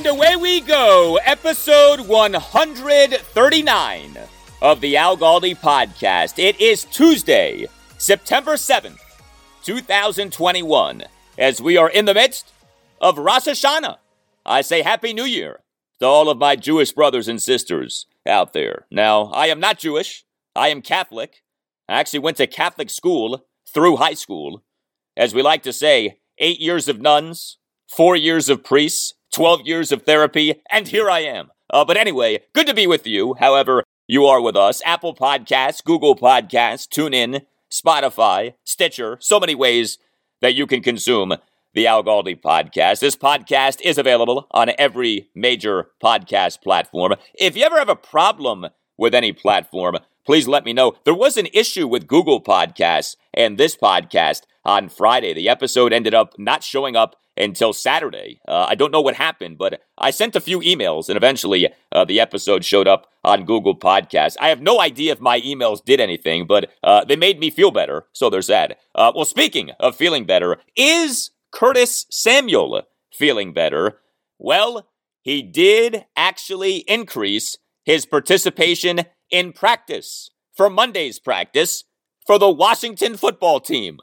And away we go, episode 139 of the Al Galdi podcast. It is Tuesday, September 7th, 2021, as we are in the midst of Rosh Hashanah. I say Happy New Year to all of my Jewish brothers and sisters out there. Now, I am not Jewish, I am Catholic. I actually went to Catholic school through high school. As we like to say, eight years of nuns, four years of priests, 12 years of therapy, and here I am. Uh, but anyway, good to be with you. However, you are with us. Apple Podcasts, Google Podcasts, TuneIn, Spotify, Stitcher, so many ways that you can consume the Al Galdi podcast. This podcast is available on every major podcast platform. If you ever have a problem with any platform, please let me know. There was an issue with Google Podcasts and this podcast on Friday. The episode ended up not showing up until Saturday. Uh, I don't know what happened, but I sent a few emails and eventually uh, the episode showed up on Google Podcasts. I have no idea if my emails did anything, but uh, they made me feel better, so there's that. Uh, well, speaking of feeling better, is Curtis Samuel feeling better? Well, he did actually increase his participation in practice for Monday's practice for the Washington football team.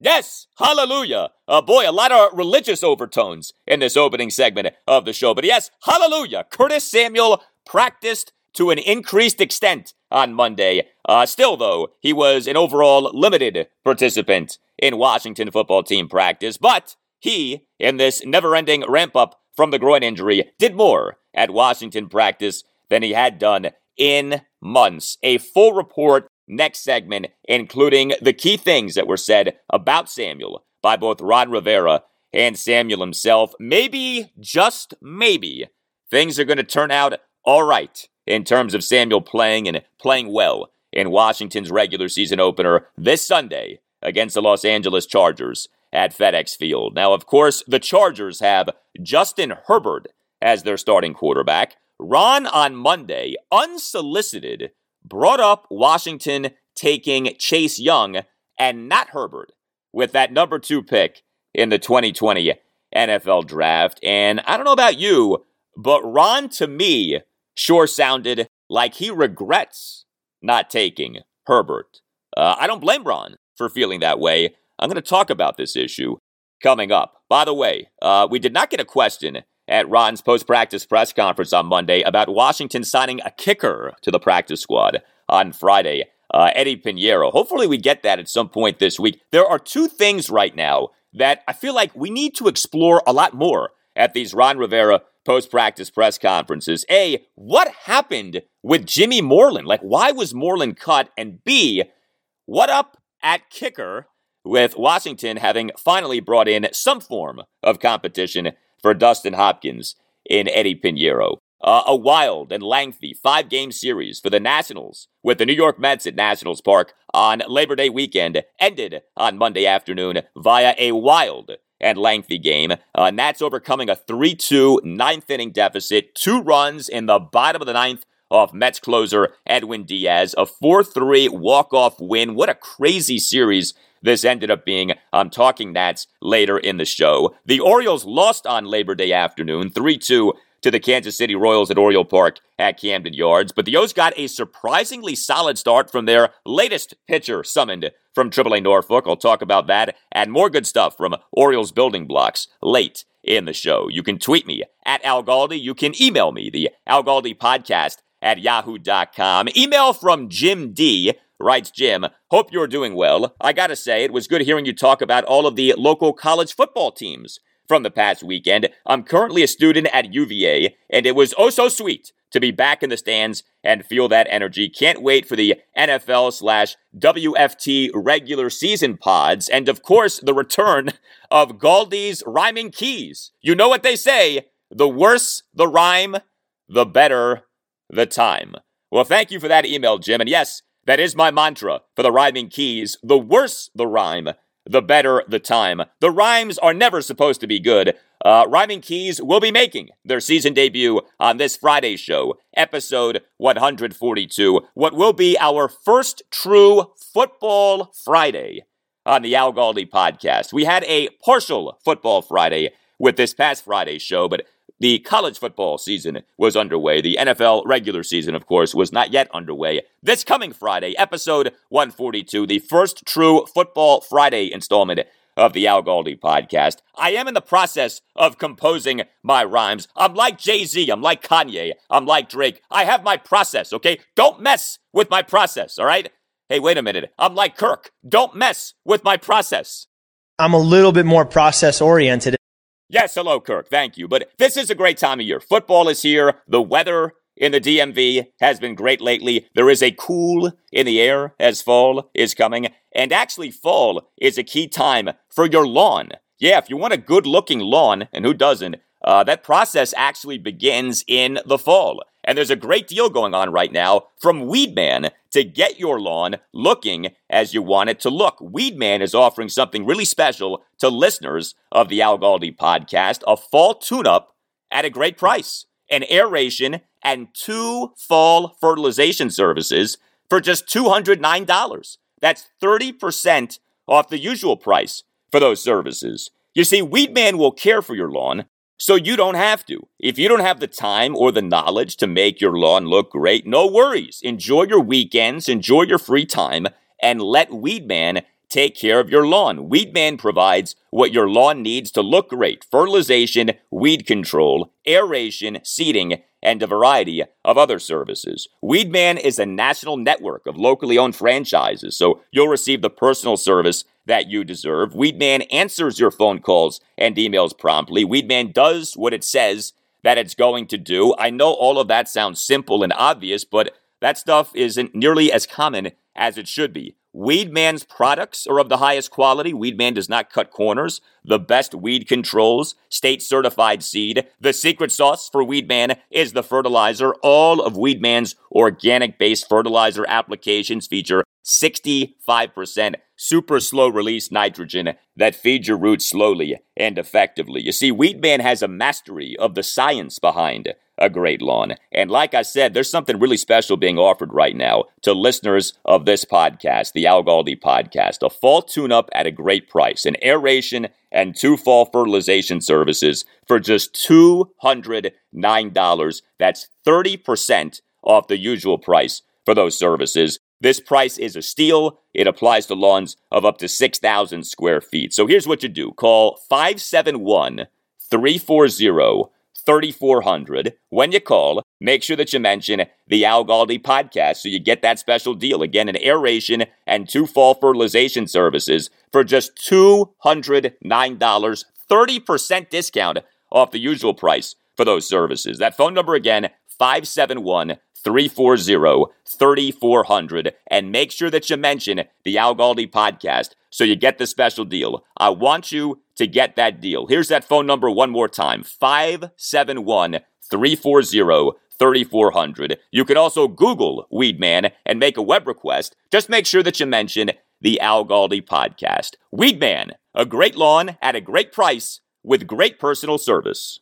Yes, hallelujah. Uh, boy, a lot of religious overtones in this opening segment of the show. But yes, hallelujah. Curtis Samuel practiced to an increased extent on Monday. Uh, still, though, he was an overall limited participant in Washington football team practice. But he, in this never ending ramp up from the groin injury, did more at Washington practice than he had done in months. A full report next segment, including the key things that were said about Samuel by both Ron Rivera and Samuel himself. Maybe, just maybe, things are going to turn out all right in terms of Samuel playing and playing well in Washington's regular season opener this Sunday against the Los Angeles Chargers at FedEx Field. Now, of course, the Chargers have Justin Herbert as their starting quarterback. Ron on Monday, unsolicited, brought up Washington taking Chase Young and not Herbert with that number two pick in the 2020 NFL draft. And I don't know about you, but Ron to me sure sounded like he regrets not taking Herbert. Uh, I don't blame Ron for feeling that way. I'm going to talk about this issue coming up. By the way, uh, we did not get a question at Ron's post practice press conference on Monday about Washington signing a kicker to the practice squad on Friday. Uh, Eddie Piñeiro. Hopefully, we get that at some point this week. There are two things right now that I feel like we need to explore a lot more at these Ron Rivera post practice press conferences. A, what happened with Jimmy Moreland? Like, why was Moreland cut? And B, what up at kicker with Washington having finally brought in some form of competition for Dustin Hopkins in Eddie Piñeiro. uh, a wild and lengthy five game series for the Nationals with the New York Mets at Nationals Park on Labor Day weekend ended on Monday afternoon via a wild and lengthy game. Uh, Nats overcoming a 3 2 ninth inning deficit, two runs in the bottom of the ninth off Mets closer Edwin Diaz, a 4 3 walk off win. What a crazy series this ended up being. I'm talking Nats later in the show. The Orioles lost on Labor Day afternoon, 3 2 to the Kansas City Royals at Oriole Park at Camden Yards. But the O's got a surprisingly solid start from their latest pitcher summoned from AAA Norfolk. I'll talk about that and more good stuff from Orioles building blocks late in the show. You can tweet me at Al Galdi. You can email me, the Al Galdi podcast at yahoo.com. Email from Jim D. Writes Jim, hope you're doing well. I gotta say, it was good hearing you talk about all of the local college football teams from the past weekend. I'm currently a student at UVA, and it was oh so sweet to be back in the stands and feel that energy. Can't wait for the NFL slash WFT regular season pods, and of course, the return of Galdi's rhyming keys. You know what they say the worse the rhyme, the better the time. Well, thank you for that email, Jim. And yes, that is my mantra for the rhyming keys. The worse the rhyme, the better the time. The rhymes are never supposed to be good. Uh, Rhyming Keys will be making their season debut on this Friday show, episode 142, what will be our first true Football Friday on the Al Galdi podcast. We had a partial Football Friday with this past Friday show, but the college football season was underway. The NFL regular season, of course, was not yet underway. This coming Friday, episode 142, the first true Football Friday installment of the Al Galdi podcast. I am in the process of composing my rhymes. I'm like Jay Z. I'm like Kanye. I'm like Drake. I have my process, okay? Don't mess with my process, all right? Hey, wait a minute. I'm like Kirk. Don't mess with my process. I'm a little bit more process oriented. Yes, hello, Kirk. Thank you. But this is a great time of year. Football is here. The weather in the DMV has been great lately. There is a cool in the air as fall is coming. And actually, fall is a key time for your lawn. Yeah, if you want a good looking lawn, and who doesn't, uh, that process actually begins in the fall. And there's a great deal going on right now from Weedman to get your lawn looking as you want it to look. Weedman is offering something really special to listeners of the Al Galdi podcast a fall tune up at a great price, an aeration and two fall fertilization services for just $209. That's 30% off the usual price for those services. You see, Weedman will care for your lawn so you don't have to. If you don't have the time or the knowledge to make your lawn look great, no worries. Enjoy your weekends, enjoy your free time, and let Weedman take care of your lawn. Weedman provides what your lawn needs to look great fertilization, weed control, aeration, seeding, and a variety of other services. Weedman is a national network of locally owned franchises, so you'll receive the personal service that you deserve. Weedman answers your phone calls and emails promptly. Weedman does what it says that it's going to do. I know all of that sounds simple and obvious, but that stuff isn't nearly as common as it should be. Weedman's products are of the highest quality. Weedman does not cut corners. The best weed controls, state certified seed. The secret sauce for Weedman is the fertilizer. All of Weedman's organic based fertilizer applications feature 65% super slow release nitrogen that feeds your roots slowly and effectively. You see, Weedman has a mastery of the science behind a great lawn. And like I said, there's something really special being offered right now to listeners of this podcast, the Al Galdi podcast. A fall tune up at a great price, an aeration and two fall fertilization services for just $209. That's 30% off the usual price for those services. This price is a steal. It applies to lawns of up to 6,000 square feet. So here's what you do call 571 340 3400. When you call, make sure that you mention the Al Galdi podcast so you get that special deal. Again, an aeration and two fall fertilization services for just $209. 30% discount off the usual price for those services. That phone number again, 571 340 3400. And make sure that you mention the Al Galdi podcast so you get the special deal. I want you to get that deal. Here's that phone number one more time 571 340 3400. You can also Google Weedman and make a web request. Just make sure that you mention the Al Galdi podcast. Weedman, a great lawn at a great price with great personal service.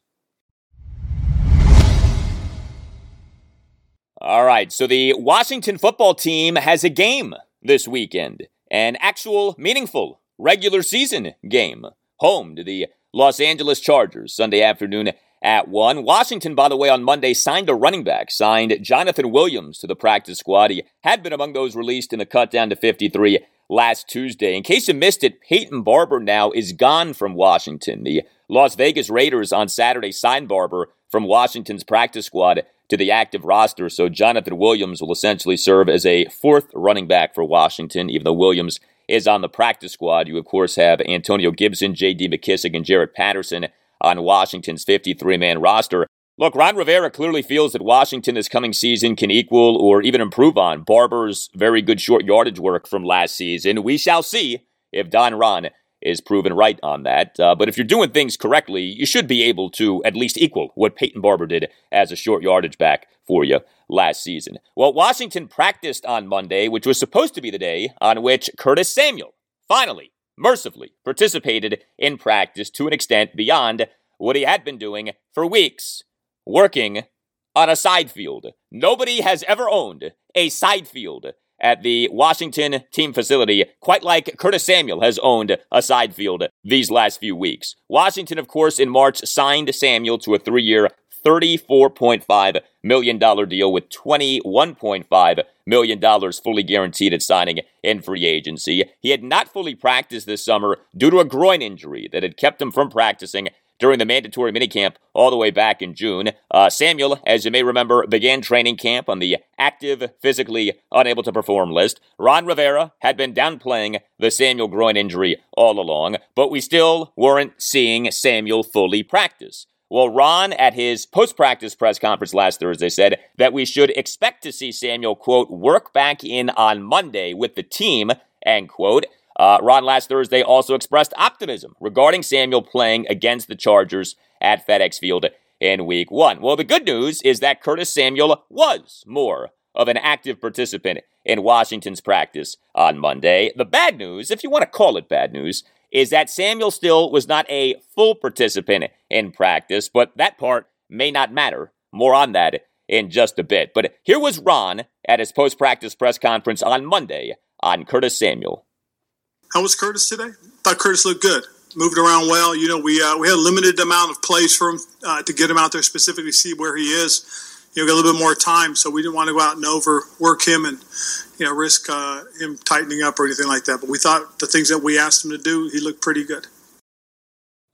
All right, so the Washington football team has a game this weekend, an actual meaningful regular season game, home to the Los Angeles Chargers Sunday afternoon at 1. Washington, by the way, on Monday signed a running back, signed Jonathan Williams to the practice squad. He had been among those released in the cut down to 53 last Tuesday. In case you missed it, Peyton Barber now is gone from Washington. The Las Vegas Raiders on Saturday signed Barber from Washington's practice squad to the active roster, so Jonathan Williams will essentially serve as a fourth running back for Washington, even though Williams is on the practice squad. You, of course, have Antonio Gibson, J.D. McKissic, and Jaret Patterson on Washington's 53 man roster. Look, Ron Rivera clearly feels that Washington this coming season can equal or even improve on Barber's very good short yardage work from last season. We shall see if Don Ron is proven right on that. Uh, but if you're doing things correctly, you should be able to at least equal what Peyton Barber did as a short yardage back for you last season. Well, Washington practiced on Monday, which was supposed to be the day on which Curtis Samuel finally mercifully participated in practice to an extent beyond what he had been doing for weeks, working on a side field. Nobody has ever owned a side field at the Washington team facility, quite like Curtis Samuel has owned a side field these last few weeks. Washington, of course, in March signed Samuel to a three year, $34.5 million deal with $21.5 million fully guaranteed at signing in free agency. He had not fully practiced this summer due to a groin injury that had kept him from practicing during the mandatory minicamp all the way back in June. Uh, Samuel, as you may remember, began training camp on the active, physically unable to perform list. Ron Rivera had been downplaying the Samuel groin injury all along, but we still weren't seeing Samuel fully practice. Well, Ron, at his post practice press conference last Thursday, said that we should expect to see Samuel, quote, work back in on Monday with the team, end quote. Uh, Ron last Thursday also expressed optimism regarding Samuel playing against the Chargers at FedEx Field in week one. Well, the good news is that Curtis Samuel was more of an active participant in Washington's practice on Monday. The bad news, if you want to call it bad news, is that Samuel still was not a full participant in practice, but that part may not matter. More on that in just a bit. But here was Ron at his post practice press conference on Monday on Curtis Samuel. How was Curtis today? Thought Curtis looked good. Moved around well. You know, we uh, we had a limited amount of plays for him uh, to get him out there specifically see where he is. You know, get a little bit more time, so we didn't want to go out and overwork him and you know risk uh, him tightening up or anything like that. But we thought the things that we asked him to do, he looked pretty good.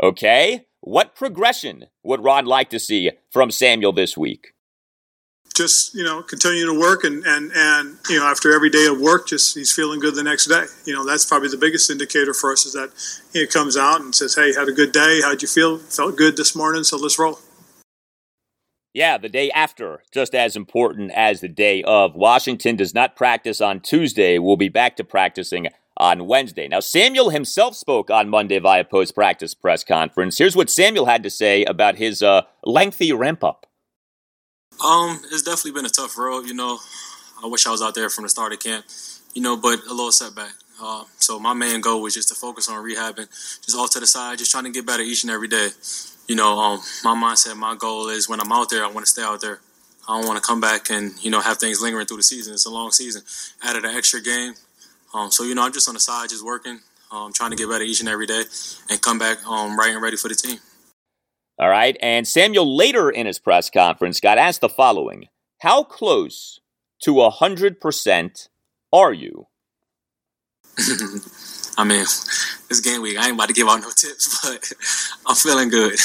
Okay, what progression would Ron like to see from Samuel this week? Just you know continue to work and and and you know after every day of work just he's feeling good the next day you know that's probably the biggest indicator for us is that he comes out and says hey had a good day how'd you feel felt good this morning so let's roll yeah, the day after, just as important as the day of. Washington does not practice on Tuesday. We'll be back to practicing on Wednesday. Now, Samuel himself spoke on Monday via post practice press conference. Here's what Samuel had to say about his uh, lengthy ramp up. Um, it's definitely been a tough road. You know, I wish I was out there from the start of camp. You know, but a little setback. Uh, so my main goal was just to focus on rehabbing, just off to the side, just trying to get better each and every day. You know, um, my mindset, my goal is when I'm out there, I want to stay out there. I don't want to come back and you know have things lingering through the season. It's a long season. Added an extra game, um, so you know I'm just on the side, just working, um, trying to get better each and every day, and come back um, right and ready for the team. All right. And Samuel later in his press conference got asked the following How close to 100% are you? I mean, this game week, I ain't about to give out no tips, but I'm feeling good.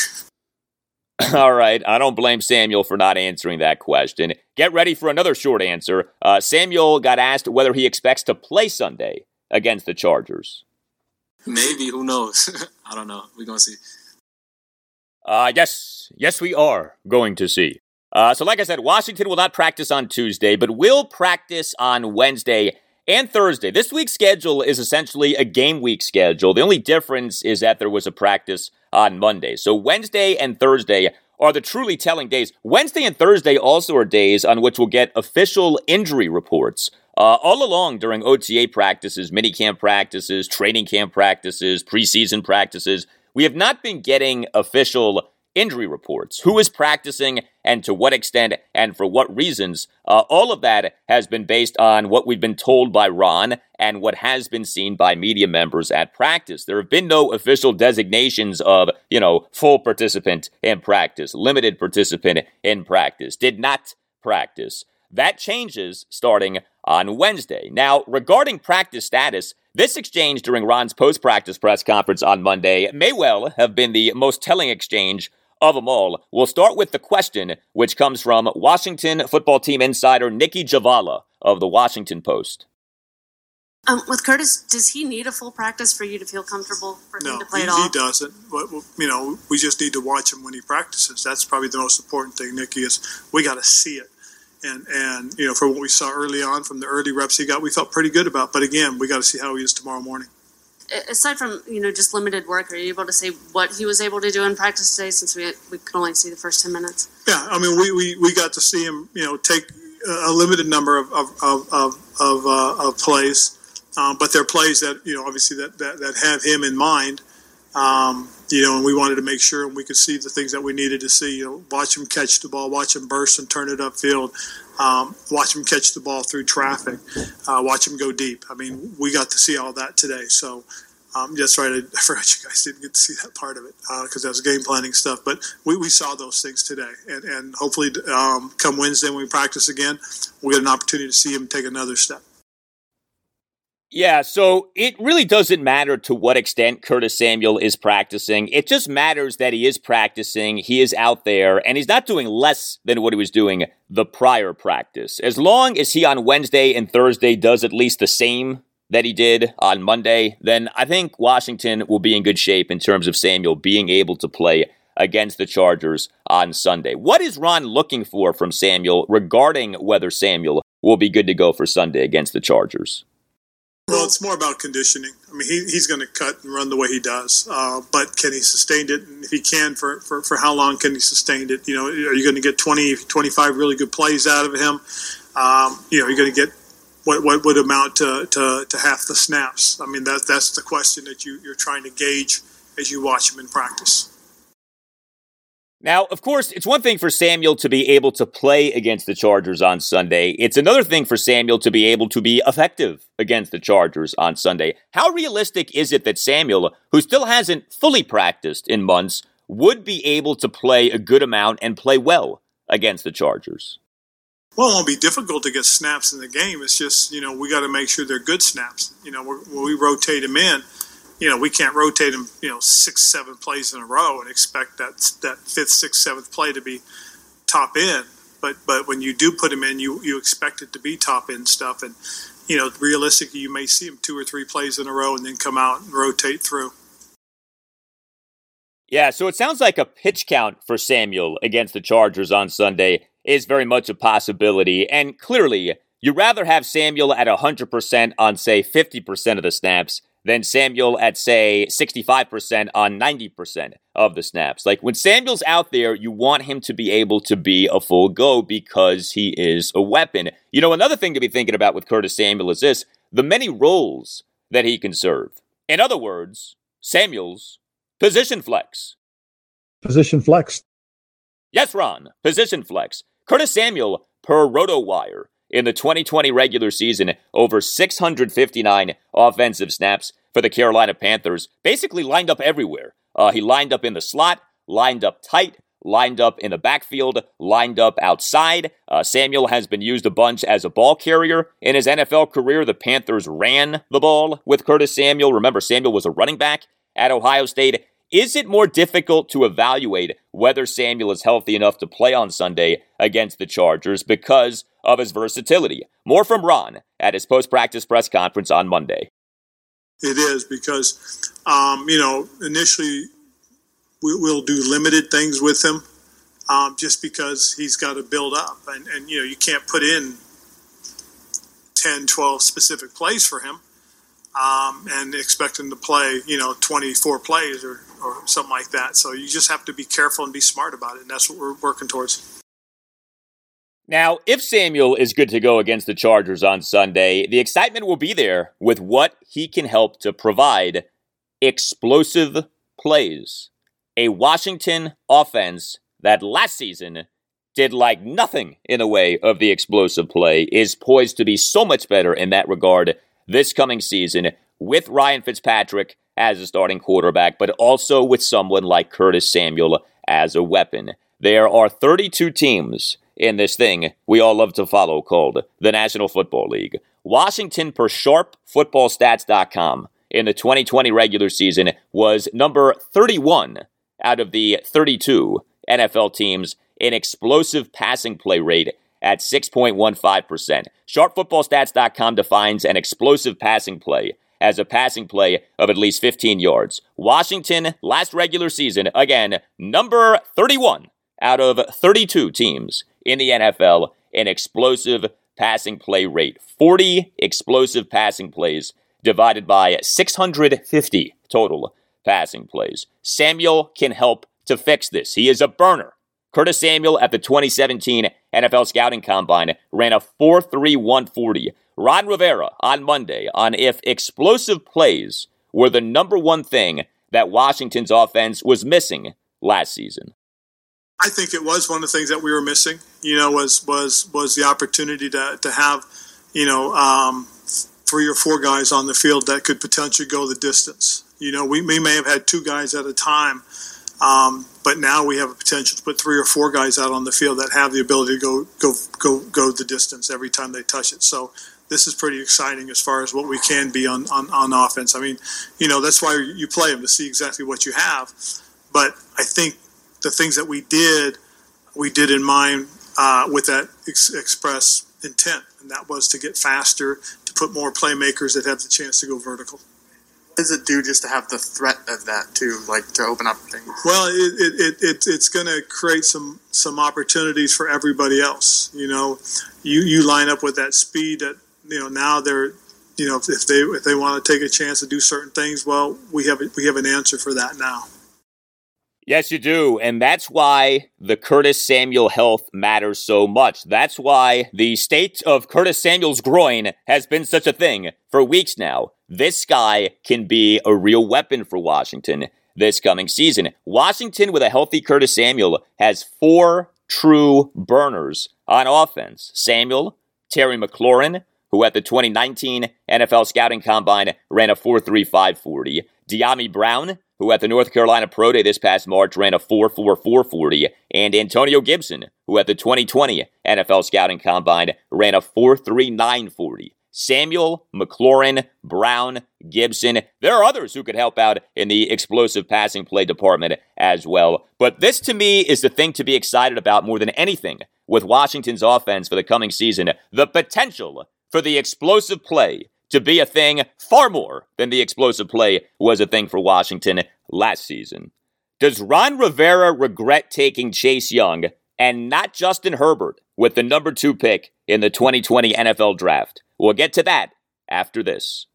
All right. I don't blame Samuel for not answering that question. Get ready for another short answer. Uh, Samuel got asked whether he expects to play Sunday against the Chargers. Maybe. Who knows? I don't know. We're going to see. Uh, yes, yes, we are going to see. Uh, so, like I said, Washington will not practice on Tuesday, but will practice on Wednesday and Thursday. This week's schedule is essentially a game week schedule. The only difference is that there was a practice on Monday. So, Wednesday and Thursday are the truly telling days. Wednesday and Thursday also are days on which we'll get official injury reports. Uh, all along during OTA practices, minicamp practices, training camp practices, preseason practices, we have not been getting official injury reports, who is practicing and to what extent and for what reasons. Uh, all of that has been based on what we've been told by Ron and what has been seen by media members at practice. There have been no official designations of, you know, full participant in practice, limited participant in practice, did not practice. That changes starting on Wednesday. Now, regarding practice status, this exchange during Ron's post practice press conference on Monday may well have been the most telling exchange of them all. We'll start with the question, which comes from Washington football team insider Nicki Jhabvala of the Washington Post. Um, with Curtis, does he need a full practice for you to feel comfortable for no, him to play he, at all? he doesn't. But, you know, we just need to watch him when he practices. That's probably the most important thing, Nikki, is we got to see it. And, and, you know, for what we saw early on from the early reps he got, we felt pretty good about. But again, we got to see how he is tomorrow morning aside from you know just limited work, are you able to say what he was able to do in practice today? Since we we could only see the first ten minutes. Yeah, I mean we, we, we got to see him you know take a limited number of of of of, of, uh, of plays, um, but they're plays that you know obviously that that, that have him in mind. Um, you know, and we wanted to make sure and we could see the things that we needed to see. You know, watch him catch the ball, watch him burst and turn it upfield, um, watch him catch the ball through traffic, uh, watch him go deep. I mean, we got to see all that today. So um, that's right. I, I, forgot you guys didn't get to see that part of it because uh, that was game planning stuff. But we, we saw those things today, and, and hopefully, um, come Wednesday when we practice again, we'll get an opportunity to see him take another step. Yeah, so it really doesn't matter to what extent Curtis Samuel is practicing. It just matters that he is practicing, he is out there, and he's not doing less than what he was doing the prior practice. As long as he on Wednesday and Thursday does at least the same that he did on Monday, then I think Washington will be in good shape in terms of Samuel being able to play against the Chargers on Sunday. What is Ron looking for from Samuel regarding whether Samuel will be good to go for Sunday against the Chargers? Well, it's more about conditioning. I mean, he, he's going to cut and run the way he does, uh, but can he sustain it? And if he can, for, for, for how long can he sustain it? You know, are you going to get 20, 25 really good plays out of him? Um, you know, you're going to get what, what would amount to, to, to half the snaps. I mean, that, that's the question that you, you're trying to gauge as you watch him in practice. Now, of course, it's one thing for Samuel to be able to play against the Chargers on Sunday. It's another thing for Samuel to be able to be effective against the Chargers on Sunday. How realistic is it that Samuel, who still hasn't fully practiced in months, would be able to play a good amount and play well against the Chargers? Well, it won't be difficult to get snaps in the game. It's just, you know, we got to make sure they're good snaps. You know, when we rotate them in, you know, we can't rotate him, you know, six, seven plays in a row and expect that that fifth, sixth, seventh play to be top end. But but when you do put him in, you you expect it to be top end stuff. And you know, realistically, you may see him two or three plays in a row and then come out and rotate through. Yeah, so it sounds like a pitch count for Samuel against the Chargers on Sunday is very much a possibility. And clearly, You'd rather have Samuel at 100% on, say, 50% of the snaps than Samuel at, say, 65% on 90% of the snaps. Like when Samuel's out there, you want him to be able to be a full go because he is a weapon. You know, another thing to be thinking about with Curtis Samuel is this the many roles that he can serve. In other words, Samuel's position flex. Position flex. Yes, Ron, position flex. Curtis Samuel, per RotoWire, in the 2020 regular season, over 659 offensive snaps for the Carolina Panthers, basically lined up everywhere. Uh, he lined up in the slot, lined up tight, lined up in the backfield, lined up outside. Uh, Samuel has been used a bunch as a ball carrier. In his NFL career, the Panthers ran the ball with Curtis Samuel. Remember, Samuel was a running back at Ohio State. Is it more difficult to evaluate whether Samuel is healthy enough to play on Sunday against the Chargers because of his versatility? More from Ron at his post practice press conference on Monday. It is because, um, you know, initially we, will do limited things with him um, just because he's got to build up. And, and, you know, you can't put in 10, 12 specific plays for him um, and expect him to play, you know, 24 plays or or something like that. So you just have to be careful and be smart about it, and that's what we're working towards. Now, if Samuel is good to go against the Chargers on Sunday, the excitement will be there with what he can help to provide explosive plays. A Washington offense that last season did like nothing in the way of the explosive play is poised to be so much better in that regard this coming season with Ryan Fitzpatrick as a starting quarterback, but also with someone like Curtis Samuel as a weapon. There are 32 teams in this thing we all love to follow called the National Football League. Washington, per sharpfootballstats.com, in the 2020 regular season was number 31 out of the 32 NFL teams in explosive passing play rate at 6.15%. Sharpfootballstats.com defines an explosive passing play as a passing play of at least 15 yards. Washington, last regular season, again, number 31 out of 32 teams in the NFL in explosive passing play rate. 40 explosive passing plays divided by 650 total passing plays. Samuel can help to fix this. He is a burner. Curtis Samuel at the 2017 NFL Scouting Combine ran a 4.3140. Ron Rivera on Monday on if explosive plays were the number one thing that Washington's offense was missing last season. I think it was one of the things that we were missing. You know, was was was the opportunity to to have, you know, um, three or four guys on the field that could potentially go the distance. You know, we, we may have had two guys at a time, um, but now we have a potential to put three or four guys out on the field that have the ability to go go go go the distance every time they touch it. So this is pretty exciting as far as what we can be on, on, on offense. I mean, you know, that's why you play them to see exactly what you have. But I think the things that we did, we did in mind uh, with that ex- express intent, and that was to get faster, to put more playmakers that have the chance to go vertical. What does it do just to have the threat of that too, like to open up things? Well, it, it, it, it it's going to create some some opportunities for everybody else. You know, you you line up with that speed that you know now they're you know if they if they want to take a chance to do certain things, well, we have we have an answer for that now. Yes, you do. And that's why the Curtis Samuel health matters so much. That's why the state of Curtis Samuel's groin has been such a thing for weeks now. This guy can be a real weapon for Washington this coming season. Washington, with a healthy Curtis Samuel, has four true burners on offense Samuel, Terry McLaurin, who at the 2019 NFL Scouting Combine ran a 4.3540, Dyami Brown, who at the North Carolina Pro Day this past March ran a 4.4440, and Antonio Gibson, who at the 2020 NFL Scouting Combine ran a 4.3940. Samuel, McLaurin, Brown, Gibson. There are others who could help out in the explosive passing play department as well. But this to me is the thing to be excited about more than anything with Washington's offense for the coming season. The potential for the explosive play to be a thing far more than the explosive play was a thing for Washington last season. Does Ron Rivera regret taking Chase Young and not Justin Herbert with the number two pick in the 2020 NFL draft? We'll get to that after this.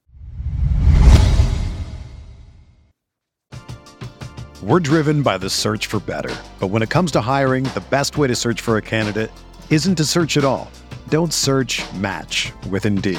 We're driven by the search for better. But when it comes to hiring, the best way to search for a candidate isn't to search at all. Don't search match with Indeed.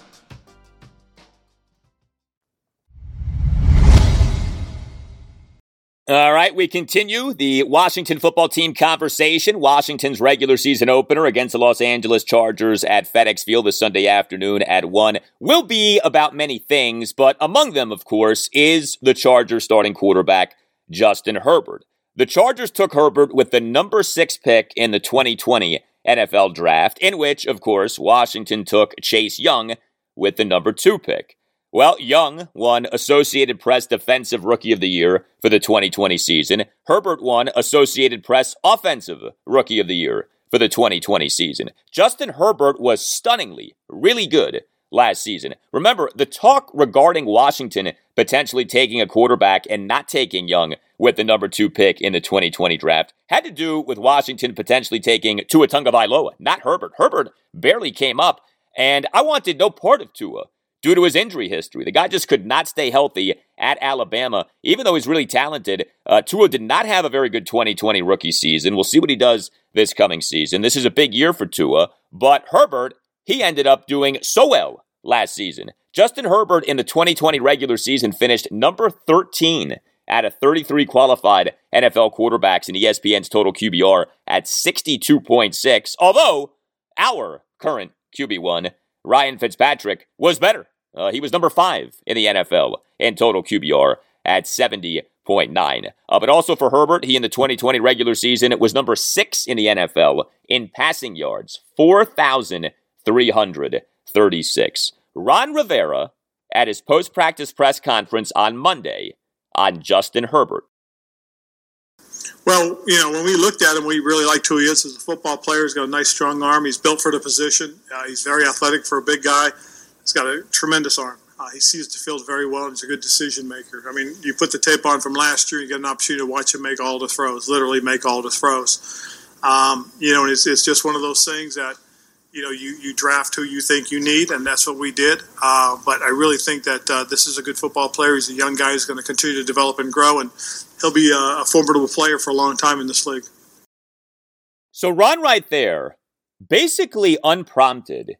All right, we continue the Washington football team conversation. Washington's regular season opener against the Los Angeles Chargers at FedEx Field this Sunday afternoon at 1 will be about many things, but among them, of course, is the Chargers starting quarterback, Justin Herbert. The Chargers took Herbert with the number six pick in the 2020 NFL draft, in which, of course, Washington took Chase Young with the number two pick. Well, Young won Associated Press Defensive Rookie of the Year for the 2020 season. Herbert won Associated Press Offensive Rookie of the Year for the 2020 season. Justin Herbert was stunningly really good last season. Remember, the talk regarding Washington potentially taking a quarterback and not taking Young with the number two pick in the 2020 draft had to do with Washington potentially taking Tua Tagovailoa, not Herbert. Herbert barely came up, and I wanted no part of Tua due to his injury history. The guy just could not stay healthy at Alabama, even though he's really talented. Uh, Tua did not have a very good 2020 rookie season. We'll see what he does this coming season. This is a big year for Tua, but Herbert, he ended up doing so well last season. Justin Herbert in the 2020 regular season finished number 13 out of 33 qualified NFL quarterbacks in ESPN's total QBR at 62.6, although our current QB1, Ryan Fitzpatrick, was better uh, he was number five in the NFL in total QBR at 70.9. Uh, but also for Herbert, he in the 2020 regular season it was number six in the NFL in passing yards, 4,336. Ron Rivera at his post practice press conference on Monday on Justin Herbert. Well, you know, when we looked at him, we really liked who he is as a football player. He's got a nice, strong arm. He's built for the position. Uh, he's very athletic for a big guy. He's got a tremendous arm. Uh, he sees the field very well. And he's a good decision maker. I mean, you put the tape on from last year, you get an opportunity to watch him make all the throws, literally make all the throws. Um, you know, it's, it's just one of those things that, you know, you, you draft who you think you need, and that's what we did. Uh, but I really think that uh, this is a good football player. He's a young guy who's going to continue to develop and grow, and he'll be a, a formidable player for a long time in this league. So, Ron, right there, basically unprompted,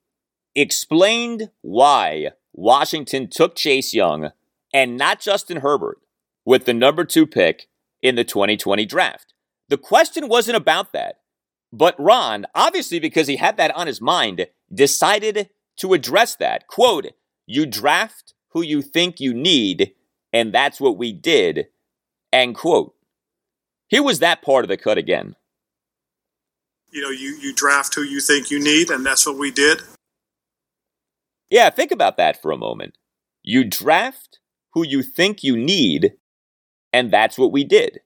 explained why Washington took Chase Young and not Justin Herbert with the number two pick in the 2020 draft. The question wasn't about that. But Ron, obviously because he had that on his mind, decided to address that. Quote, you draft who you think you need, and that's what we did. End quote. Here was that part of the cut again. You know, you, you draft who you think you need, and that's what we did. Yeah, think about that for a moment. You draft who you think you need, and that's what we did.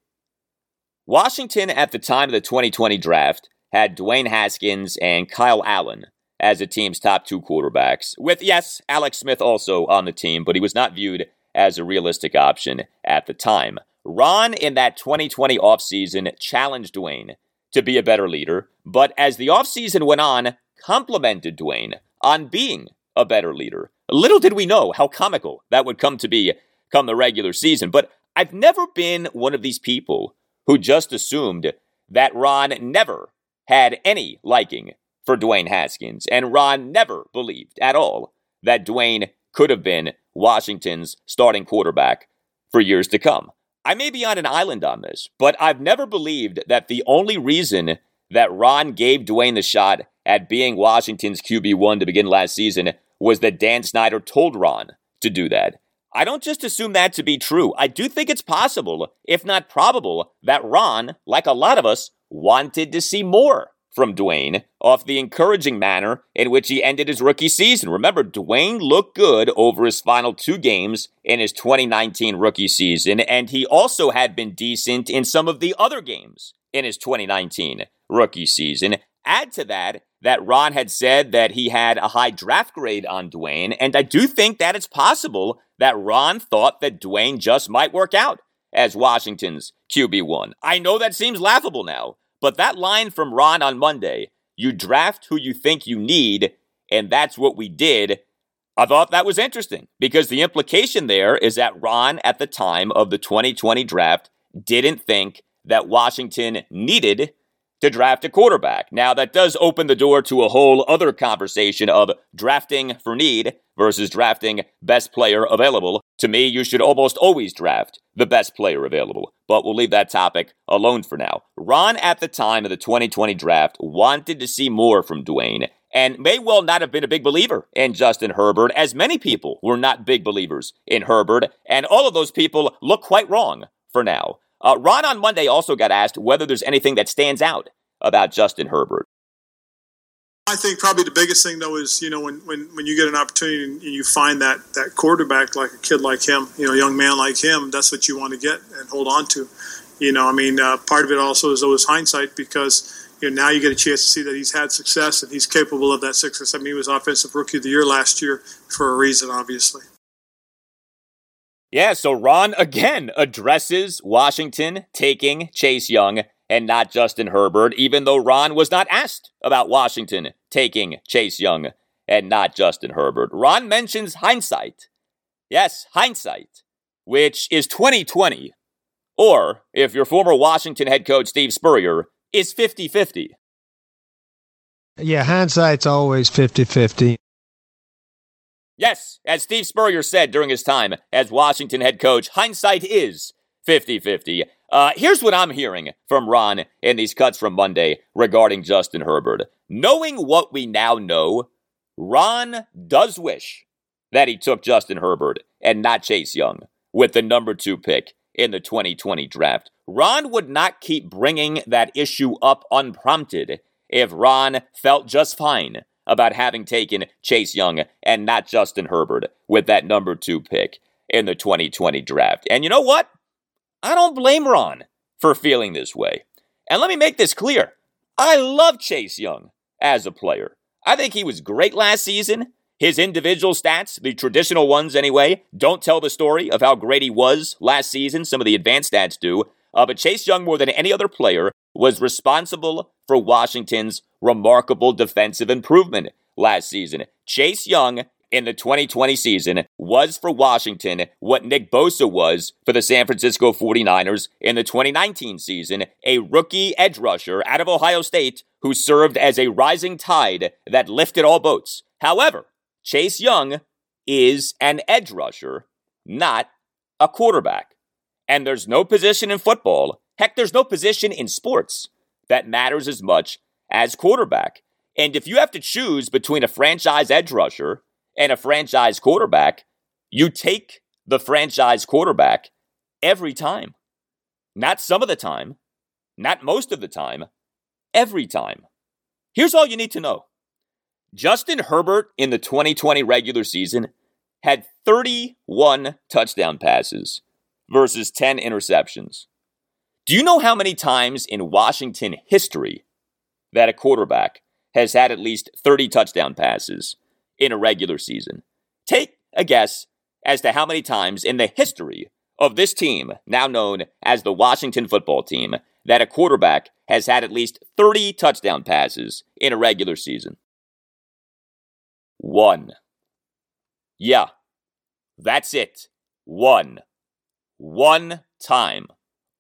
Washington, at the time of the 2020 draft, had Dwayne Haskins and Kyle Allen as the team's top two quarterbacks, with, yes, Alex Smith also on the team, but he was not viewed as a realistic option at the time. Ron, in that 2020 offseason, challenged Dwayne to be a better leader, but as the offseason went on, complimented Dwayne on being a better leader. Little did we know how comical that would come to be come the regular season, but I've never been one of these people who just assumed that Ron never had any liking for Dwayne Haskins, and Ron never believed at all that Dwayne could have been Washington's starting quarterback for years to come. I may be on an island on this, but I've never believed that the only reason that Ron gave Dwayne the shot at being Washington's QB1 to begin last season was that Dan Snyder told Ron to do that. I don't just assume that to be true. I do think it's possible, if not probable, that Ron, like a lot of us, wanted to see more from Dwayne off the encouraging manner in which he ended his rookie season. Remember, Dwayne looked good over his final two games in his 2019 rookie season, and he also had been decent in some of the other games in his 2019 rookie season. Add to that, that Ron had said that he had a high draft grade on Dwayne, and I do think that it's possible that Ron thought that Dwayne just might work out as Washington's QB1. I know that seems laughable now, but that line from Ron on Monday, you draft who you think you need, and that's what we did. I thought that was interesting because the implication there is that Ron, at the time of the 2020 draft, didn't think that Washington needed to draft a quarterback. Now, that does open the door to a whole other conversation of drafting for need versus drafting best player available. To me, you should almost always draft the best player available, but we'll leave that topic alone for now. Ron, at the time of the 2020 draft, wanted to see more from Dwayne and may well not have been a big believer in Justin Herbert, as many people were not big believers in Herbert, and all of those people look quite wrong for now. Uh, Ron on Monday also got asked whether there's anything that stands out about Justin Herbert. I think probably the biggest thing though is you know when, when, when you get an opportunity and you find that that quarterback like a kid like him, you know, a young man like him, that's what you want to get and hold on to. You know, I mean, uh, part of it also is always hindsight because you know now you get a chance to see that he's had success and he's capable of that success. I mean, he was offensive rookie of the year last year for a reason, obviously. Yeah, so Ron again addresses Washington taking Chase Young and not Justin Herbert, even though Ron was not asked about Washington taking Chase Young and not Justin Herbert. Ron mentions hindsight. Yes, hindsight, which is 2020. Or, if your former Washington head coach Steve Spurrier is 50 50. Yeah, hindsight's always 50 50. Yes, as Steve Spurrier said during his time as Washington head coach, hindsight is 50 50. Uh, here's what I'm hearing from Ron in these cuts from Monday regarding Justin Herbert. Knowing what we now know, Ron does wish that he took Justin Herbert and not Chase Young with the number two pick in the 2020 draft. Ron would not keep bringing that issue up unprompted if Ron felt just fine about having taken Chase Young and not Justin Herbert with that number two pick in the 2020 draft. And you know what? I don't blame Ron for feeling this way. And let me make this clear I love Chase Young as a player. I think he was great last season. His individual stats, the traditional ones anyway, don't tell the story of how great he was last season. Some of the advanced stats do. Uh, but Chase Young, more than any other player, was responsible for Washington's remarkable defensive improvement last season. Chase Young in the 2020 season was for Washington what Nick Bosa was for the San Francisco 49ers in the 2019 season, a rookie edge rusher out of Ohio State who served as a rising tide that lifted all boats. However, Chase Young is an edge rusher, not a quarterback. And there's no position in football, heck, there's no position in sports that matters as much as quarterback. And if you have to choose between a franchise edge rusher and a franchise quarterback, you take the franchise quarterback every time. Not some of the time, not most of the time, every time. Here's all you need to know Justin Herbert in the 2020 regular season had 31 touchdown passes versus 10 interceptions. Do you know how many times in Washington history that a quarterback has had at least 30 touchdown passes? In a regular season. Take a guess as to how many times in the history of this team, now known as the Washington football team, that a quarterback has had at least 30 touchdown passes in a regular season. One. Yeah, that's it. One. One time.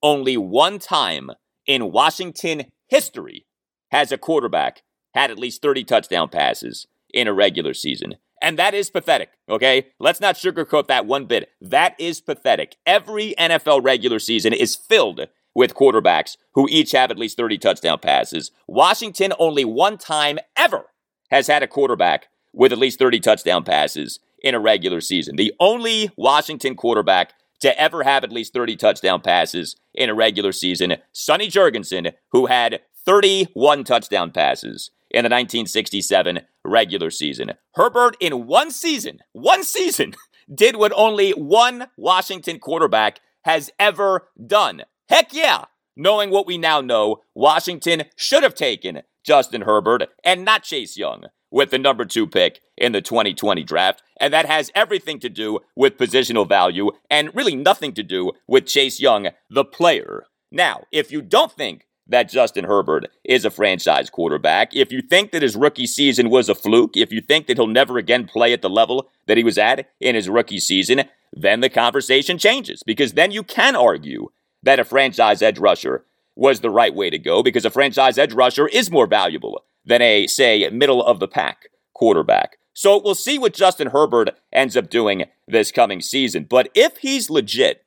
Only one time in Washington history has a quarterback had at least 30 touchdown passes in a regular season. And that is pathetic, okay? Let's not sugarcoat that one bit. That is pathetic. Every NFL regular season is filled with quarterbacks who each have at least 30 touchdown passes. Washington only one time ever has had a quarterback with at least 30 touchdown passes in a regular season. The only Washington quarterback to ever have at least 30 touchdown passes in a regular season, Sonny Jurgensen, who had 31 touchdown passes in the 1967 regular season. Herbert, in one season, one season, did what only one Washington quarterback has ever done. Heck yeah! Knowing what we now know, Washington should have taken Justin Herbert and not Chase Young with the number two pick in the 2020 draft. And that has everything to do with positional value and really nothing to do with Chase Young, the player. Now, if you don't think that Justin Herbert is a franchise quarterback. If you think that his rookie season was a fluke, if you think that he'll never again play at the level that he was at in his rookie season, then the conversation changes because then you can argue that a franchise edge rusher was the right way to go because a franchise edge rusher is more valuable than a, say, middle of the pack quarterback. So we'll see what Justin Herbert ends up doing this coming season. But if he's legit,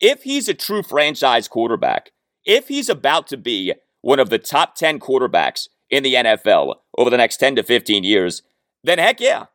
if he's a true franchise quarterback, if he's about to be one of the top 10 quarterbacks in the NFL over the next 10 to 15 years, then heck yeah.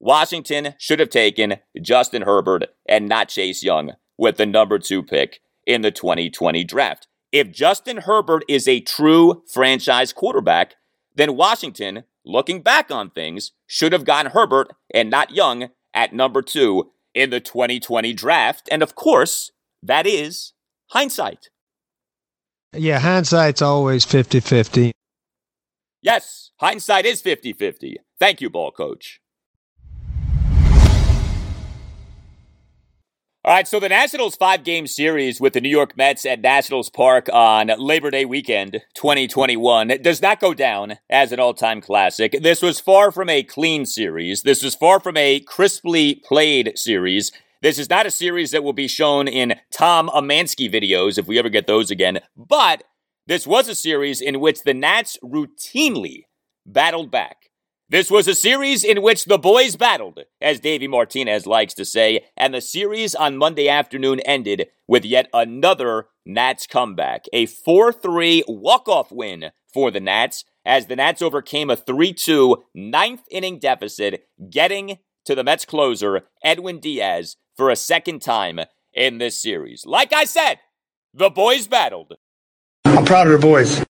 Washington should have taken Justin Herbert and not Chase Young with the number two pick in the 2020 draft. If Justin Herbert is a true franchise quarterback, then Washington, looking back on things, should have gotten Herbert and not Young at number two in the 2020 draft. And of course, that is hindsight. Yeah, hindsight's always 50 50. Yes, hindsight is 50 50. Thank you, ball coach. All right, so the Nationals five game series with the New York Mets at Nationals Park on Labor Day weekend 2021 does not go down as an all time classic. This was far from a clean series. This was far from a crisply played series. This is not a series that will be shown in Tom Emansky videos if we ever get those again, but this was a series in which the Nats routinely battled back. This was a series in which the boys battled, as Davey Martinez likes to say, and the series on Monday afternoon ended with yet another Nats comeback. A 4 3 walk off win for the Nats as the Nats overcame a 3 2 ninth inning deficit, getting to the Mets closer, Edwin Diaz, for a second time in this series. Like I said, the boys battled. I'm proud of the boys.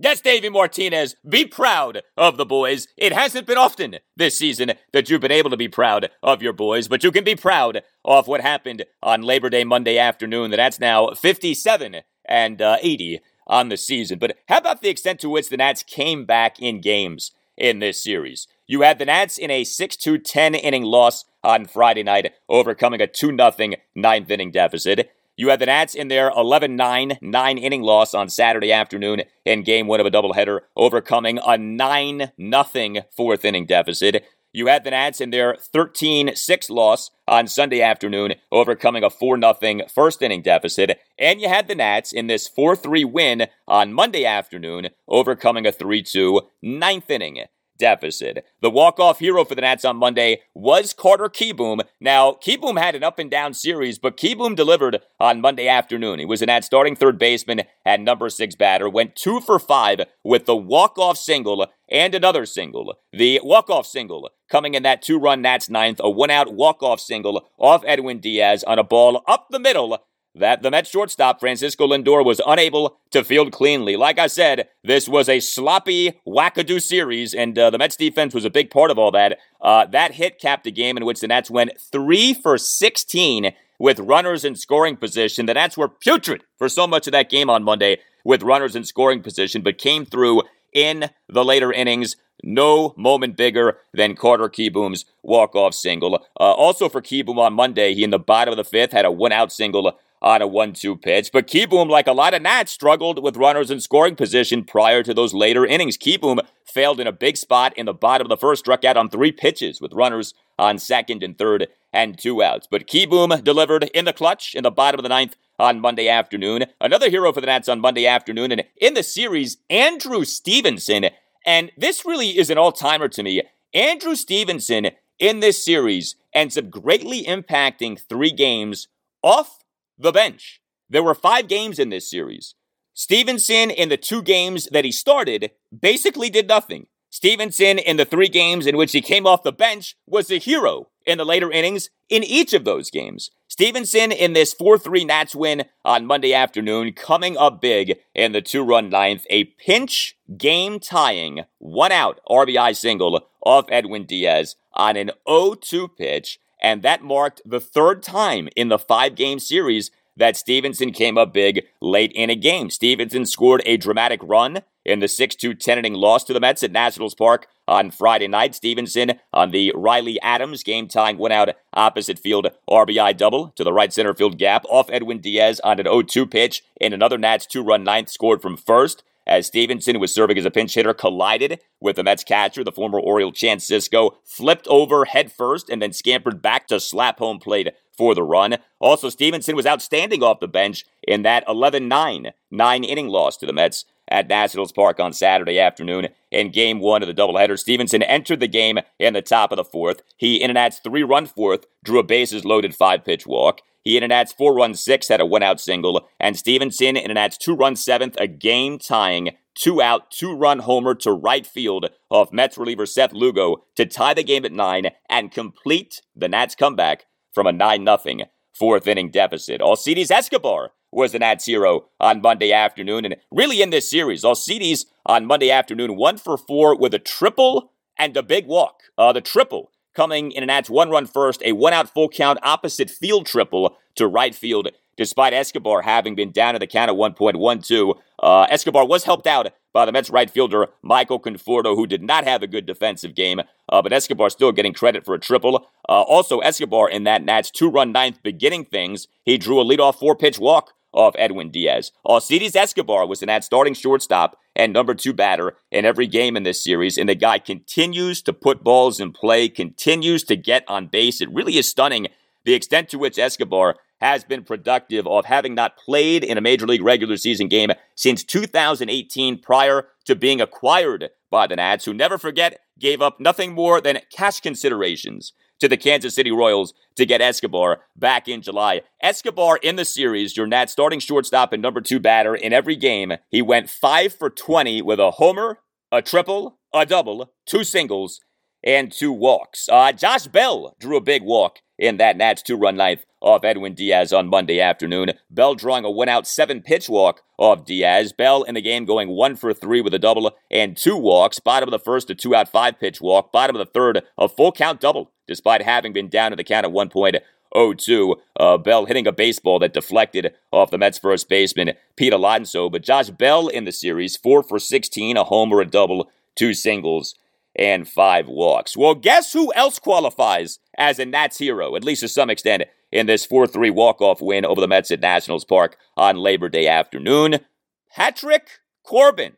Yes, Davey Martinez, be proud of the boys. It hasn't been often this season that you've been able to be proud of your boys, but you can be proud of what happened on Labor Day Monday afternoon. That's now 57 and uh, 80 on the season. But how about the extent to which the Nats came back in games in this series? You had the Nats in a 6 2 10 inning loss on Friday night, overcoming a 2 0 ninth inning deficit. You had the Nats in their 11 9 nine inning loss on Saturday afternoon in game one of a doubleheader, overcoming a 9 0 fourth inning deficit. You had the Nats in their 13 6 loss on Sunday afternoon, overcoming a 4 0 first inning deficit. And you had the Nats in this 4 3 win on Monday afternoon, overcoming a 3 2 ninth inning deficit. The walk-off hero for the Nats on Monday was Carter Kieboom. Now, Kieboom had an up and down series, but Kieboom delivered on Monday afternoon. He was an Nats starting third baseman and number six batter, went two for five with the walk-off single and another single. The walk-off single coming in that two-run Nats ninth, a one-out walk-off single off Edwin Diaz on a ball up the middle that the Mets shortstop Francisco Lindor was unable to field cleanly. Like I said, this was a sloppy wackadoo series, and uh, the Mets defense was a big part of all that. Uh, that hit capped the game in which the Nats went three for 16 with runners in scoring position. The Nats were putrid for so much of that game on Monday with runners in scoring position, but came through in the later innings. No moment bigger than Carter Kieboom's walk-off single. Uh, also for Kieboom on Monday, he in the bottom of the fifth had a one-out single on a 1 2 pitch. But Kieboom, like a lot of Nats, struggled with runners in scoring position prior to those later innings. Kieboom failed in a big spot in the bottom of the first, struck out on three pitches with runners on second and third and two outs. But Kieboom delivered in the clutch in the bottom of the ninth on Monday afternoon. Another hero for the Nats on Monday afternoon. And in the series, Andrew Stevenson. And this really is an all timer to me. Andrew Stevenson in this series ends up greatly impacting three games off the bench. There were five games in this series. Stevenson, in the two games that he started, basically did nothing. Stevenson, in the three games in which he came off the bench, was a hero in the later innings in each of those games. Stevenson, in this 4 3 Nats win on Monday afternoon, coming up big in the two run ninth, a pinch game tying, one out RBI single off Edwin Diaz on an 0 2 pitch and that marked the third time in the five game series that Stevenson came up big late in a game. Stevenson scored a dramatic run in the 6 2 10 inning loss to the Mets at Nationals Park on Friday night. Stevenson on the Riley Adams game tying went out opposite field RBI double to the right center field gap off Edwin Diaz on an 0 2 pitch in another Nats two run ninth scored from first. As Stevenson, who was serving as a pinch hitter, collided with the Mets catcher, the former Oriole Chance Sisco, flipped over headfirst and then scampered back to slap home plate for the run. Also, Stevenson was outstanding off the bench in that 11 9 nine inning loss to the Mets at Nationals Park on Saturday afternoon in game one of the doubleheader. Stevenson entered the game in the top of the fourth. He, in an Nats three run fourth, drew a bases loaded five pitch walk. He, in an Nats four run six, had a one out single. And Stevenson in an Nats two run seventh, a game tying two out, two run homer to right field off Mets reliever Seth Lugo to tie the game at nine and complete the Nats comeback from a 9 0 fourth inning deficit. Alcides Escobar was the Nats hero on Monday afternoon, and really in this series, Alcides on Monday afternoon, one for four with a triple and a big walk. Uh, the triple coming in an Nats one run first, a one out full count opposite field triple to right field despite Escobar having been down at the count at 1.12. Uh, Escobar was helped out by the Mets right fielder Michael Conforto, who did not have a good defensive game, uh, but Escobar still getting credit for a triple. Uh, also, Escobar in that Nats two run ninth beginning things, he drew a leadoff four pitch walk off Edwin Diaz. Uh, Alcides Escobar was an ad starting shortstop and number two batter in every game in this series, and the guy continues to put balls in play, continues to get on base. It really is stunning the extent to which Escobar has been productive of having not played in a major league regular season game since 2018 prior to being acquired by the Nats, who never forget gave up nothing more than cash considerations to the Kansas City Royals to get Escobar back in July. Escobar in the series, your Nats starting shortstop and number two batter in every game. He went 5 for 20 with a homer, a triple, a double, two singles, and two walks. Uh, Josh Bell drew a big walk in that Nats two run ninth off Edwin Diaz on Monday afternoon. Bell drawing a one out seven pitch walk off Diaz. Bell in the game going one for three with a double and two walks. Bottom of the first, a two out five pitch walk. Bottom of the third, a full count double, despite having been down to the count at 1.02. Uh, Bell hitting a baseball that deflected off the Mets first baseman, Pete Alonso. But Josh Bell in the series, four for 16, a homer, a double, two singles and five walks. Well, guess who else qualifies as a Nats hero, at least to some extent, in this 4 3 walk off win over the Mets at Nationals Park on Labor Day afternoon? Patrick Corbin,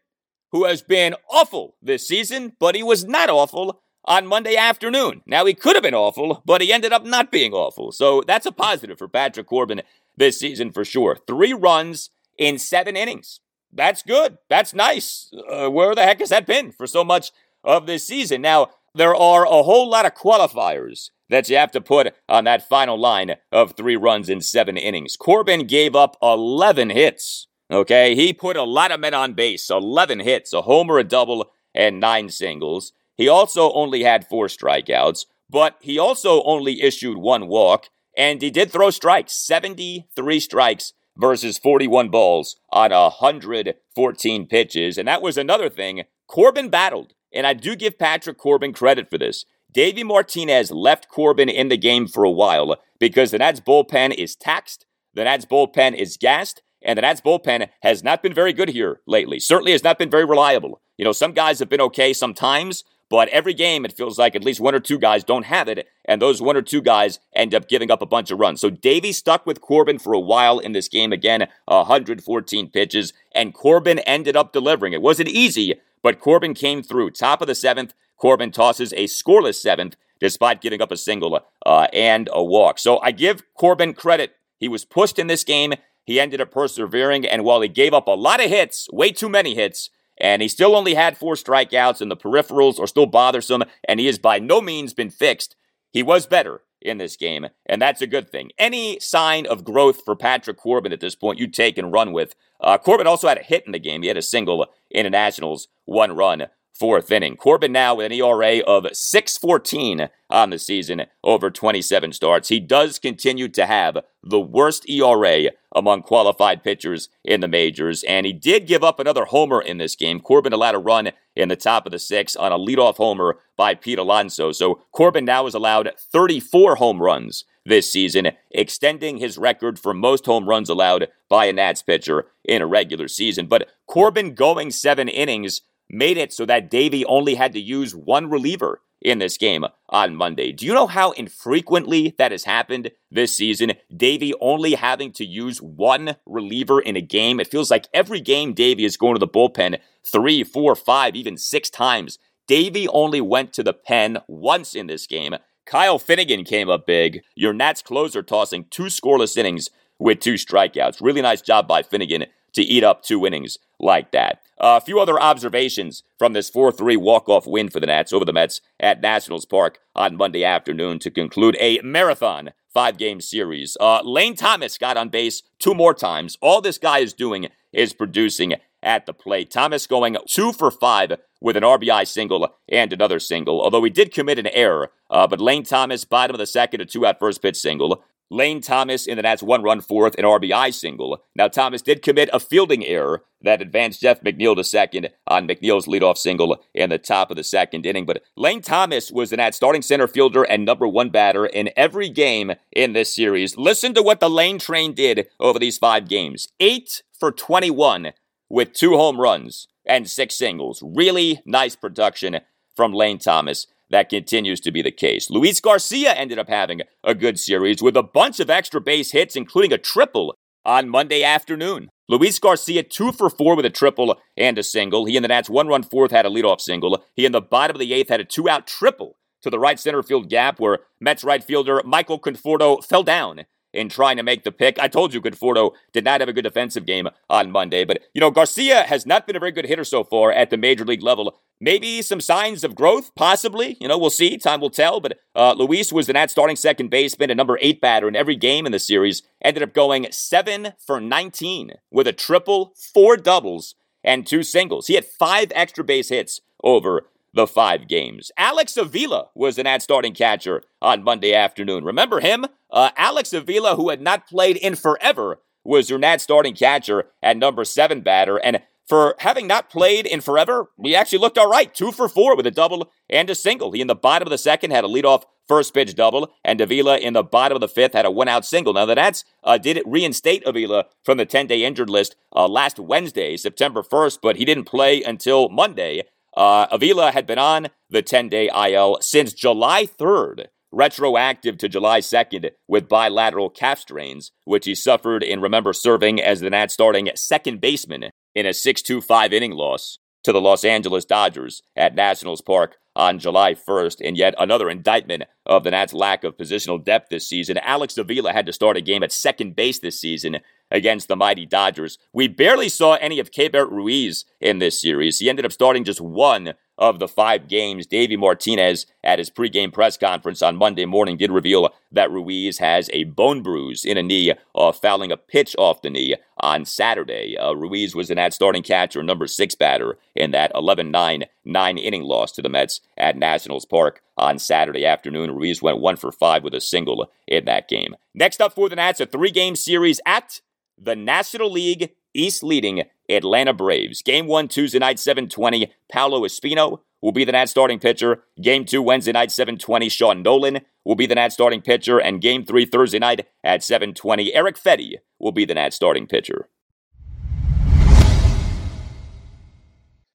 who has been awful this season, but he was not awful on Monday afternoon. Now, he could have been awful, but he ended up not being awful. So that's a positive for Patrick Corbin this season for sure. Three runs in seven innings. That's good. That's nice. Uh, where the heck has that been for so much of this season. Now, there are a whole lot of qualifiers that you have to put on that final line of three runs in seven innings. Corbin gave up 11 hits. Okay, he put a lot of men on base 11 hits, a homer, a double, and nine singles. He also only had four strikeouts, but he also only issued one walk, and he did throw strikes 73 strikes versus 41 balls on 114 pitches. And that was another thing. Corbin battled and I do give Patrick Corbin credit for this. Davey Martinez left Corbin in the game for a while because the Nats bullpen is taxed, the Nats bullpen is gassed, and the Nats bullpen has not been very good here lately. Certainly has not been very reliable. You know, some guys have been okay sometimes, but every game it feels like at least one or two guys don't have it, and those one or two guys end up giving up a bunch of runs. So Davey stuck with Corbin for a while in this game again, 114 pitches, and Corbin ended up delivering. It wasn't easy, but Corbin came through. Top of the seventh, Corbin tosses a scoreless seventh despite giving up a single uh, and a walk. So I give Corbin credit. He was pushed in this game. He ended up persevering, and while he gave up a lot of hits, way too many hits, and he still only had four strikeouts, and the peripherals are still bothersome, and he has by no means been fixed. He was better in this game, and that's a good thing. Any sign of growth for Patrick Corbin at this point, you take and run with. Uh, Corbin also had a hit in the game. He had a single in the Nationals, one run fourth inning. Corbin now with an ERA of 6.14 on the season over 27 starts. He does continue to have the worst ERA among qualified pitchers in the majors, and he did give up another homer in this game. Corbin allowed a run in the top of the sixth on a leadoff homer by Pete Alonso. So Corbin now is allowed 34 home runs this season, extending his record for most home runs allowed by a Nats pitcher in a regular season. But Corbin going seven innings made it so that Davey only had to use one reliever in this game on Monday. Do you know how infrequently that has happened this season? Davey only having to use one reliever in a game. It feels like every game Davey is going to the bullpen three, four, five, even six times. Davey only went to the pen once in this game. Kyle Finnegan came up big. Your Nats closer tossing two scoreless innings with two strikeouts. Really nice job by Finnegan to eat up two innings like that. Uh, a few other observations from this 4 3 walk off win for the Nats over the Mets at Nationals Park on Monday afternoon to conclude a marathon five game series. Uh, Lane Thomas got on base two more times. All this guy is doing is producing at the plate. Thomas going two for five with an RBI single and another single, although he did commit an error. Uh, but Lane Thomas, bottom of the second, a two out first pitch single. Lane Thomas in the Nats one run fourth, an RBI single. Now, Thomas did commit a fielding error that advanced Jeff McNeil to second on McNeil's leadoff single in the top of the second inning. But Lane Thomas was the Nats starting center fielder and number one batter in every game in this series. Listen to what the Lane train did over these five games eight for 21 with two home runs and six singles. Really nice production from Lane Thomas that continues to be the case. Luis Garcia ended up having a good series with a bunch of extra base hits, including a triple on Monday afternoon. Luis Garcia, two for four with a triple and a single. He in the Nats one run fourth had a leadoff single. He in the bottom of the eighth had a two out triple to the right center field gap where Mets right fielder Michael Conforto fell down in trying to make the pick. I told you Conforto did not have a good defensive game on Monday, but you know, Garcia has not been a very good hitter so far at the major league level. Maybe some signs of growth, possibly. You know, we'll see. Time will tell. But uh, Luis was the Nats starting second baseman, a number eight batter in every game in the series. Ended up going seven for 19 with a triple, four doubles, and two singles. He had five extra base hits over the five games. Alex Avila was an Nats starting catcher on Monday afternoon. Remember him? Uh, Alex Avila, who had not played in forever, was your Nats starting catcher at number seven batter. And for having not played in forever, he actually looked all right. Two for four with a double and a single. He in the bottom of the second had a leadoff first pitch double, and Avila in the bottom of the fifth had a one out single. Now, the Nats uh, did reinstate Avila from the 10 day injured list uh, last Wednesday, September 1st, but he didn't play until Monday. Uh, Avila had been on the 10 day IL since July 3rd, retroactive to July 2nd with bilateral calf strains, which he suffered in remember serving as the Nats starting second baseman in a 6 2 5 inning loss to the Los Angeles Dodgers at Nationals Park on July 1st. And yet another indictment of the Nats' lack of positional depth this season. Alex Avila had to start a game at second base this season against the mighty Dodgers. We barely saw any of Keibert Ruiz in this series. He ended up starting just one of the five games. Davey Martinez, at his pregame press conference on Monday morning, did reveal that Ruiz has a bone bruise in a knee, uh, fouling a pitch off the knee on Saturday. Uh, Ruiz was an at starting catcher, number six batter in that 11 9 nine inning loss to the Mets at Nationals Park on Saturday afternoon. Ruiz went one for five with a single in that game. Next up for the Nats, a three game series at the National League East leading Atlanta Braves. Game one, Tuesday night, 720. Paolo Espino will be the Nats starting pitcher. Game two, Wednesday night, 720. Sean Nolin will be the Nats starting pitcher. And game three, Thursday night at 720. Eric Fedde will be the Nats starting pitcher.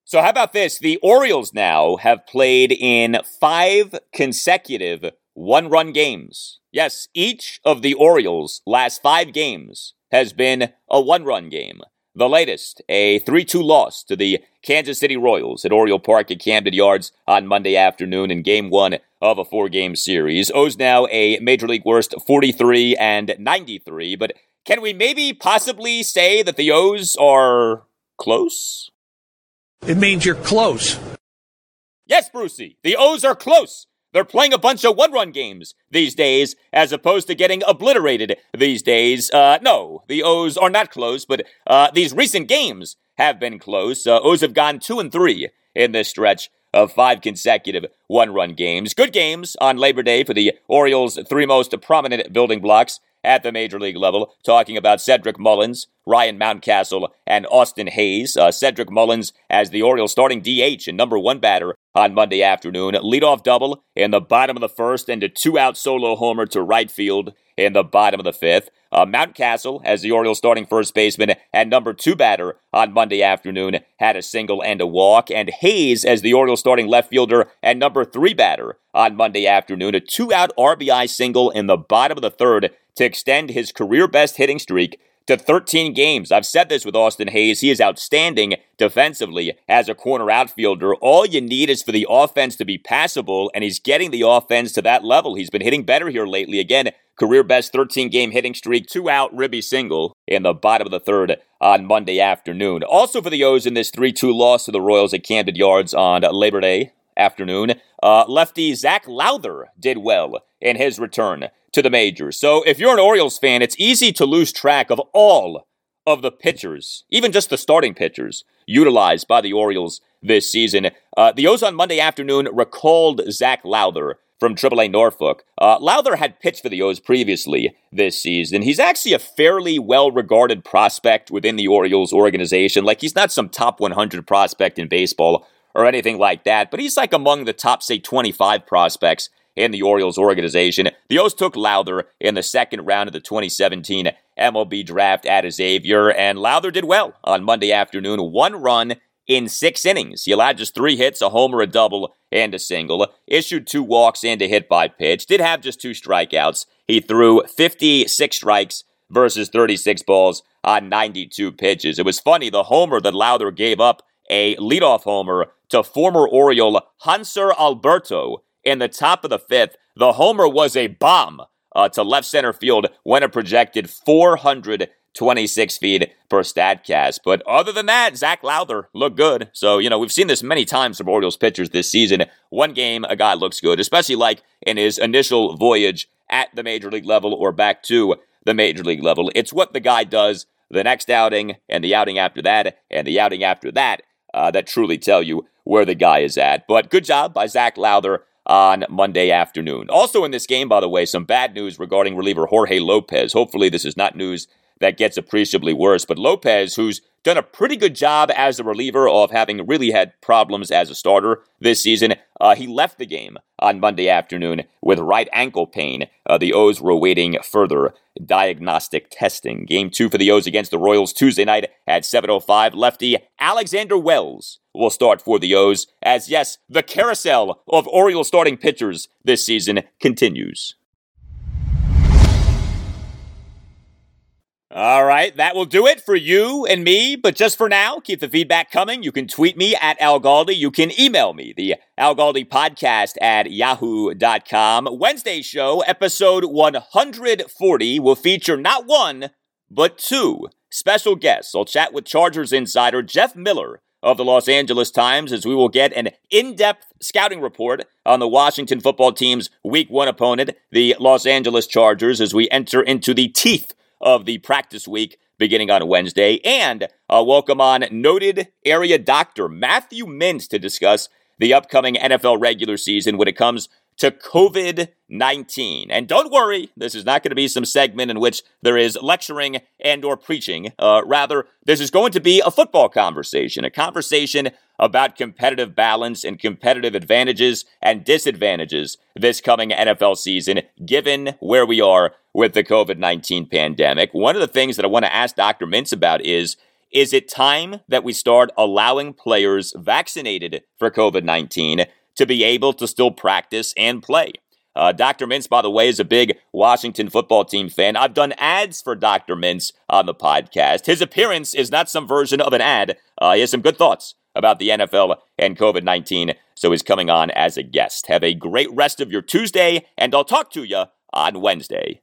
So, how about this? The Orioles now have played in five consecutive one run games. Yes, each of the Orioles' last five games has been a one run game. The latest, a 3 2 loss to the Kansas City Royals at Oriole Park at Camden Yards on Monday afternoon in game one of a four game series. O's now a Major League worst 43 and 93, but can we maybe possibly say that the O's are close? It means you're close. Yes, Brucey, the O's are close. They're playing a bunch of one run games these days as opposed to getting obliterated these days. Uh, no, the O's are not close, but uh, these recent games have been close. Uh, O's have gone two and three in this stretch of five consecutive one run games. Good games on Labor Day for the Orioles' three most prominent building blocks at the major league level, talking about Cedric Mullins, Ryan Mountcastle, and Austin Hays. Uh, Cedric Mullins as the Orioles starting DH and number one batter on Monday afternoon. Leadoff double in the bottom of the first and a two out solo homer to right field in the bottom of the fifth. Uh, Mountcastle, as the Orioles starting first baseman and number two batter on Monday afternoon, had a single and a walk. And Hays, as the Orioles starting left fielder and number three batter on Monday afternoon, a two out RBI single in the bottom of the third to extend his career best hitting streak to 13 games. I've said this with Austin Hays. He is outstanding defensively as a corner outfielder. All you need is for the offense to be passable, and he's getting the offense to that level. He's been hitting better here lately. Again, career best 13 game hitting streak, two out ribby single in the bottom of the third on Monday afternoon. Also for the O's in this 3 2 loss to the Royals at Camden Yards on Labor Day afternoon, uh, lefty Zac Lowther did well in his return to the majors. So if you're an Orioles fan, it's easy to lose track of all of the pitchers, even just the starting pitchers, utilized by the Orioles this season. Uh, the O's on Monday afternoon recalled Zac Lowther from AAA Norfolk. Uh, Lowther had pitched for the O's previously this season. He's actually a fairly well regarded prospect within the Orioles organization. Like, he's not some top 100 prospect in baseball or anything like that, but he's like among the top, say, 25 prospects in the Orioles organization. The O's took Lowther in the second round of the 2017 MLB draft at Xavier, and Lowther did well on Monday afternoon. One run in six innings. He allowed just three hits, a homer, a double, and a single. Issued two walks and a hit by pitch. Did have just two strikeouts. He threw 56 strikes versus 36 balls on 92 pitches. It was funny, the homer that Lowther gave up, a leadoff homer to former Oriole Hanser Alberto in the top of the fifth. The homer was a bomb uh, to left center field when it projected 426 feet per Statcast. But other than that, Zac Lowther looked good. So, you know, we've seen this many times from Orioles pitchers this season. One game, a guy looks good, especially like in his initial voyage at the major league level or back to the major league level. It's what the guy does the next outing and the outing after that and the outing after that uh, that truly tell you where the guy is at. But good job by Zac Lowther on Monday afternoon. Also in this game, by the way, some bad news regarding reliever Jorge Lopez. Hopefully, this is not news that gets appreciably worse. But Lopez, who's done a pretty good job as a reliever of having really had problems as a starter this season, uh, he left the game on Monday afternoon with right ankle pain. Uh, the O's were awaiting further diagnostic testing. Game two for the O's against the Royals Tuesday night at 7.05. Lefty Alexander Wells will start for the O's as, yes, the carousel of Orioles starting pitchers this season continues. All right, that will do it for you and me. But just for now, keep the feedback coming. You can tweet me at Al Galdi. You can email me, the Al Galdi podcast at yahoo.com. Wednesday show, episode 140, will feature not one, but two special guests. I'll chat with Chargers insider Jeff Miller of the Los Angeles Times as we will get an in depth scouting report on the Washington football team's week one opponent, the Los Angeles Chargers, as we enter into the teeth of the practice week beginning on Wednesday. And uh, welcome on noted area doctor Matthew Mintz to discuss the upcoming NFL regular season when it comes to COVID 19. And don't worry, this is not going to be some segment in which there is lecturing and or preaching. Uh, rather, this is going to be a football conversation, a conversation about competitive balance and competitive advantages and disadvantages this coming NFL season, given where we are with the COVID 19 pandemic. One of the things that I want to ask Dr. Mintz about is is it time that we start allowing players vaccinated for COVID 19 to be able to still practice and play? Uh, Dr. Mintz, by the way, is a big Washington football team fan. I've done ads for Dr. Mintz on the podcast. His appearance is not some version of an ad. Uh, he has some good thoughts about the NFL and COVID 19, so he's coming on as a guest. Have a great rest of your Tuesday, and I'll talk to you on Wednesday.